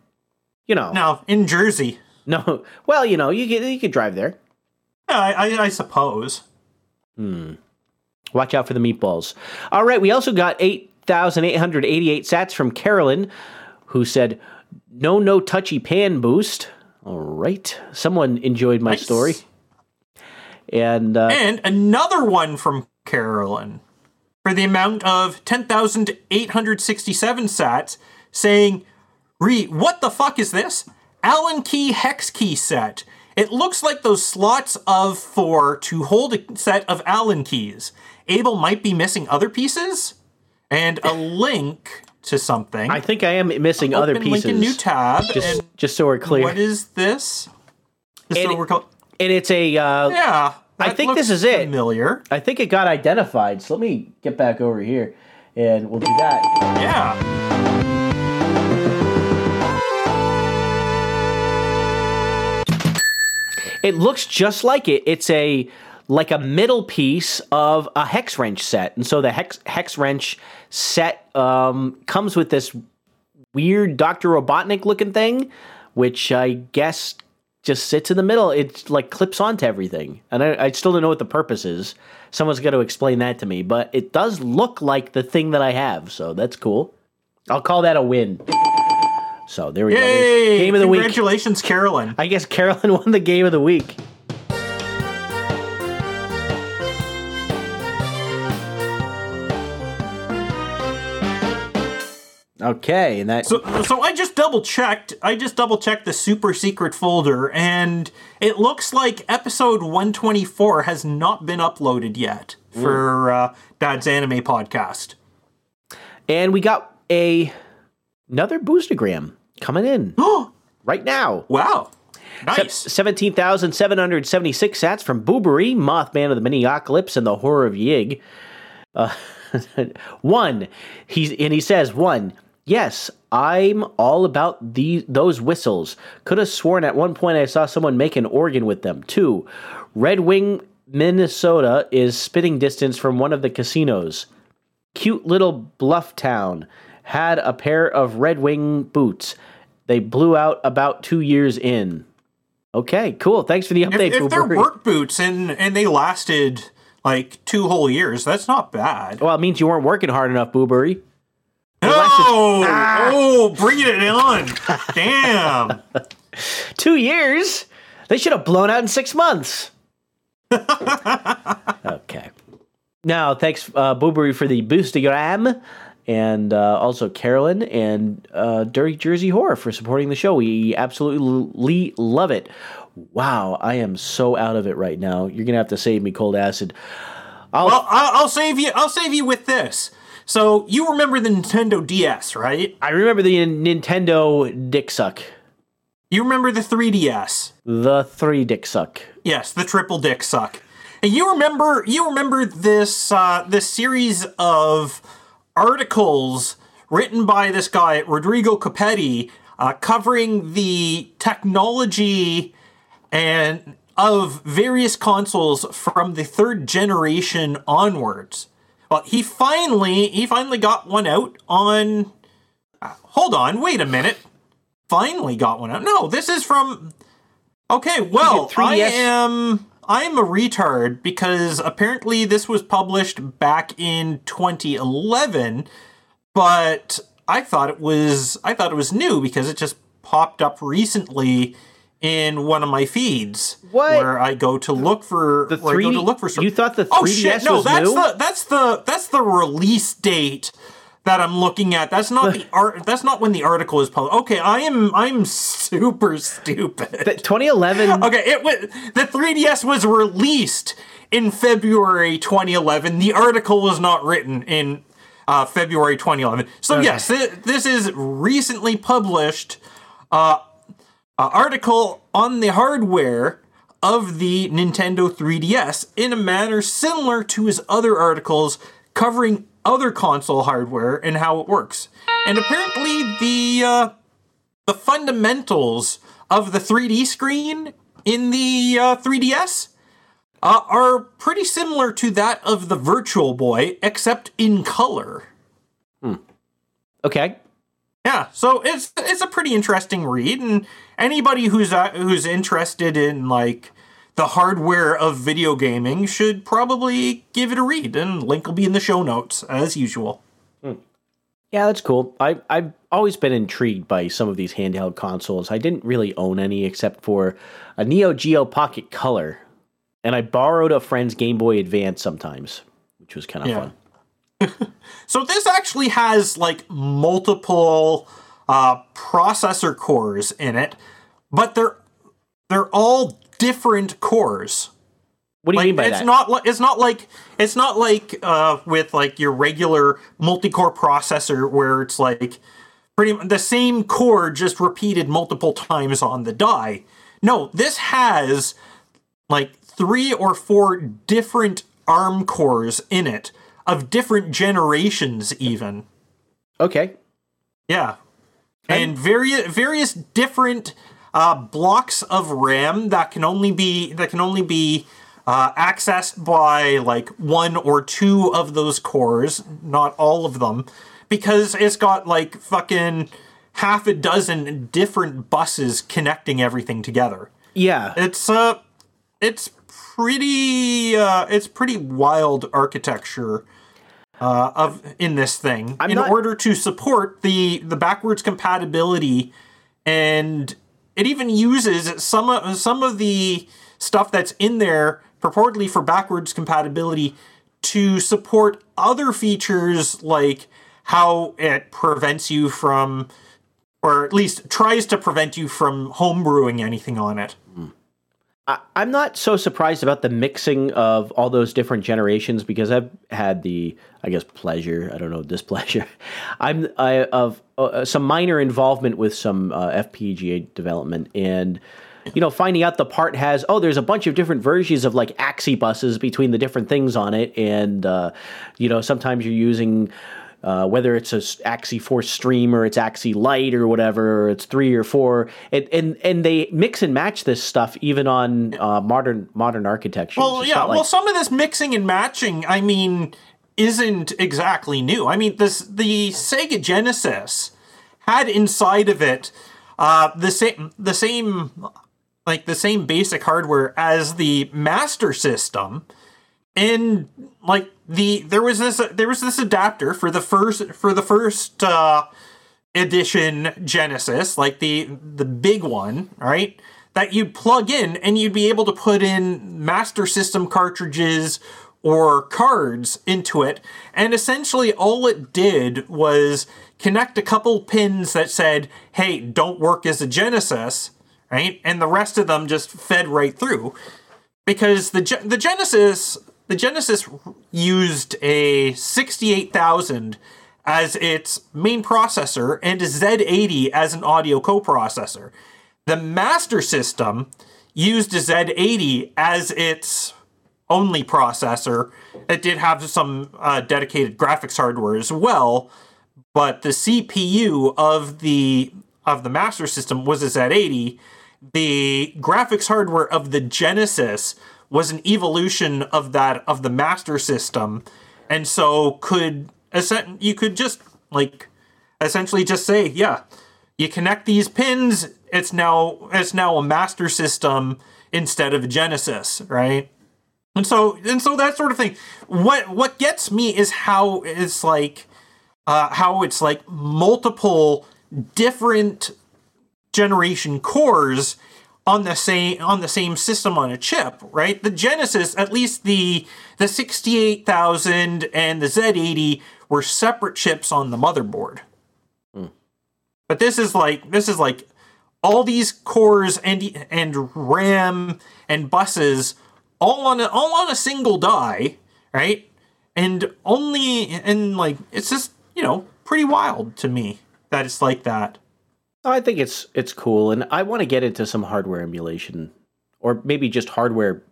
You know. Now, in Jersey. No. [LAUGHS] Well, you know, you could you could drive there. Yeah, I, I, I suppose. Watch out for the meatballs. All right, we also got 8,888 sats from Carolyn, who said, no, no touchy pan boost. All right. Someone enjoyed my Nice. story. And uh, And another one from Carolyn for the amount of 10,867 sats saying, Re, what the fuck is this? Allen key hex key set. It looks like those slots of four to hold a set of Allen keys. Able might be missing other pieces? And a link to something. I think I am missing other Open pieces. link in new tab. just, and just so we're clear. what is this? And so we're call- and it's a. Uh, yeah. I think this is it. Familiar. I think it got identified. So let me get back over here and we'll do that. Yeah. It looks just like it. It's a like a middle piece of a hex wrench set, and so the hex hex wrench set um, comes with this weird Doctor Robotnik looking thing, which I guess just sits in the middle. It like clips onto everything, and I, I still don't know what the purpose is. Someone's got to explain that to me, but it does look like the thing that I have, so that's cool. I'll call that a win. So there we go. There's Game of the week. Congratulations, Carolyn. I guess Carolyn [LAUGHS] won the game of the week. Okay, and that So, so I just double checked. I just double checked the super secret folder, and it looks like episode 124 has not been uploaded yet for uh, Dad's Anime Podcast. and we got a another boostagram coming in [GASPS] right now. Wow, nice. Seventeen thousand seven hundred seventy-six sats from Boobery, Mothman of the Miniocalypse, and the Horror of Yig. Uh, [LAUGHS] one, he's and he says one. Yes, I'm all about the those whistles. Could have sworn at one point I saw someone make an organ with them. too. Red Wing, Minnesota is spitting distance from one of the casinos. Cute little bluff town had a pair of Red Wing boots. They blew out about two years in. Okay, cool. Thanks for the if, update, if they're work boots and and they lasted like two whole years, that's not bad. Well, it means you weren't working hard enough, Boobery. Oh, Ah. oh, bring it on! Damn. [LAUGHS] Two years? They should have blown out in six months. [LAUGHS] okay. Now, thanks, uh, Boobery, for the boostagram, and uh, also Carolyn and uh, Dirty Jersey Whore for supporting the show. We absolutely love it. Wow, I am so out of it right now. You're gonna have to save me, cold acid. I'll, Well, I'll, I'll save you. I'll save you with this. So you remember the Nintendo DS, right? I remember the Nintendo Dick Suck, You remember the 3DS? the three Dick Suck. Yes, the triple dick suck. And you remember you remember this uh, this series of articles written by this guy Rodrigo Copetti uh, covering the technology and of various consoles from the third generation onwards. Well, he finally he finally got one out on. uh, hold on, wait a minute. Finally got one out. No, this is from. Okay, well, I 3DS? am I am a retard because apparently this was published back in 2011, but I thought it was I thought it was new because it just popped up recently in one of my feeds What? where I go to look for The where I go 3D to look for stuff. you thought the oh 3DS oh shit no that's new? the that's the that's the release date that I'm looking at. That's not the [LAUGHS] art. That's not when the article is published. Okay, I am I'm super stupid. That 2011. [LAUGHS] Okay, it was the 3DS was released in February 2011. The article was not written in uh, February 2011. So yes, thi- this is recently published uh, uh, article on the hardware of the Nintendo 3DS in a manner similar to his other articles covering other console hardware and how it works. And apparently the uh, the fundamentals of the 3D screen in the uh, 3DS uh, are pretty similar to that of the Virtual Boy, except in color. Hmm. Okay. Yeah, so it's it's a pretty interesting read, and anybody who's uh, who's interested in like the hardware of video gaming should probably give it a read, and link will be in the show notes as usual. Yeah, that's cool. I I've always been intrigued by some of these handheld consoles. I didn't really own any except for a Neo Geo Pocket Color, and I borrowed a friend's Game Boy Advance sometimes, which was kind of Yeah. fun. [LAUGHS] So this actually has like multiple uh, processor cores in it, but they're they're all different cores. What do you like, mean by it's that? not li- it's not like it's not like uh, with like your regular multi-core processor where it's like pretty the same core just repeated multiple times on the die. No, this has like three or four different ARM cores in it of different generations even. okay. Yeah. And various various different uh, blocks of RAM that can only be that can only be uh, accessed by like one or two of those cores, not all of them, because it's got like fucking half a dozen different buses connecting everything together. Yeah. It's uh it's pretty uh it's pretty wild architecture uh of in this thing I'm in not- order to support the the backwards compatibility and it even uses some of some of the stuff that's in there purportedly for backwards compatibility to support other features like how it prevents you from or at least tries to prevent you from homebrewing anything on it. I, I'm not so surprised about the mixing of all those different generations because I've had the, I guess, pleasure. I don't know, displeasure. [LAUGHS] I'm I, of uh, some minor involvement with some uh, FPGA development and. You know, finding out the part has oh, there's a bunch of different versions of like axi buses between the different things on it, and uh, you know, sometimes you're using uh, whether it's a AXI4-Stream or it's AXI-Lite or whatever, or it's three or four, and and, and they mix and match this stuff even on uh, modern modern architecture. Well, yeah. well, some of this mixing and matching, I mean, isn't exactly new. I mean, this the Sega Genesis had inside of it uh, the same the same like the same basic hardware as the Master System, and like the there was this there was this adapter for the first for the first uh, edition Genesis, like the the big one, right? That you'd plug in and you'd be able to put in Master System cartridges or cards into it. And essentially all it did was connect a couple pins that said, "Hey, don't work as a Genesis," right? And the rest of them just fed right through because the the Genesis the Genesis used a 68000 as its main processor and a Z80 as an audio coprocessor. The Master System used a Z80 as its only processor. It did have some uh, dedicated graphics hardware as well, but the CPU of the of the Master System was a Z80. The graphics hardware of the Genesis was an evolution of that of the Master System, and so could you could just like essentially just say, yeah, you connect these pins. It's now it's now a Master System instead of a Genesis, right? And so and so that sort of thing. What what gets me is how it's like uh, how it's like multiple different generation cores on the same on the same system on a chip, right? The Genesis, at least the the 68000 and the Z80 were separate chips on the motherboard. Hmm. But this is like this is like all these cores and and RAM and buses all on a, all on a single die, right? And only and like it's just, you know, pretty wild to me that it's like that. I think it's it's cool, and I want to get into some hardware emulation, or maybe just hardware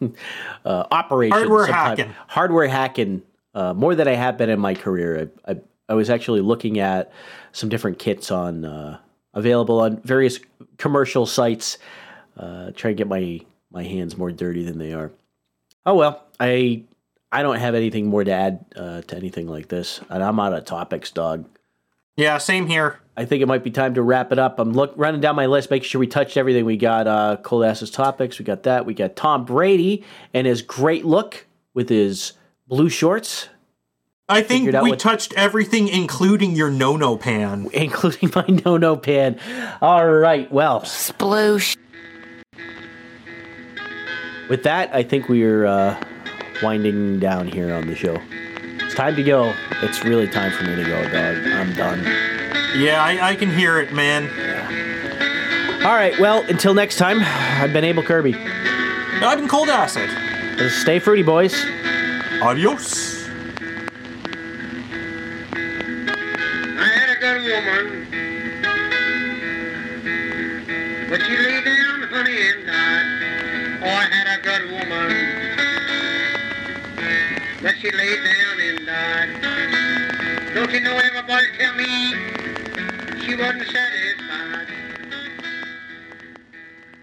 [LAUGHS] uh, operation. Hardware sometime. hacking. Hardware hacking. Uh, more than I have been in my career. I, I I was actually looking at some different kits on uh, available on various commercial sites. Uh, try and get my my hands more dirty than they are. Oh well, I I don't have anything more to add uh, to anything like this, and I'm out of topics, dog. Yeah, same here. I think it might be time to wrap it up. I'm look running down my list, making sure we touched everything. We got uh, Cold Ass's topics. We got that. We got Tom Brady and his great look with his blue shorts, I think we what- touched everything, including your no-no pan. [LAUGHS] including my no no pan. All right. Well, Sploosh. with that, I think we're uh, winding down here on the show. It's time to go. It's really time for me to go, dog. I'm done. Yeah, I, I can hear it, man. All right. Well, until next time, I've been Able Kirby. I've been cold acid. Stay fruity, boys. Adios. I had a good woman, but she lay down, honey, and died. Oh, I had a good woman, but she lay down and died. Don't you know everybody tell me she wasn't satisfied?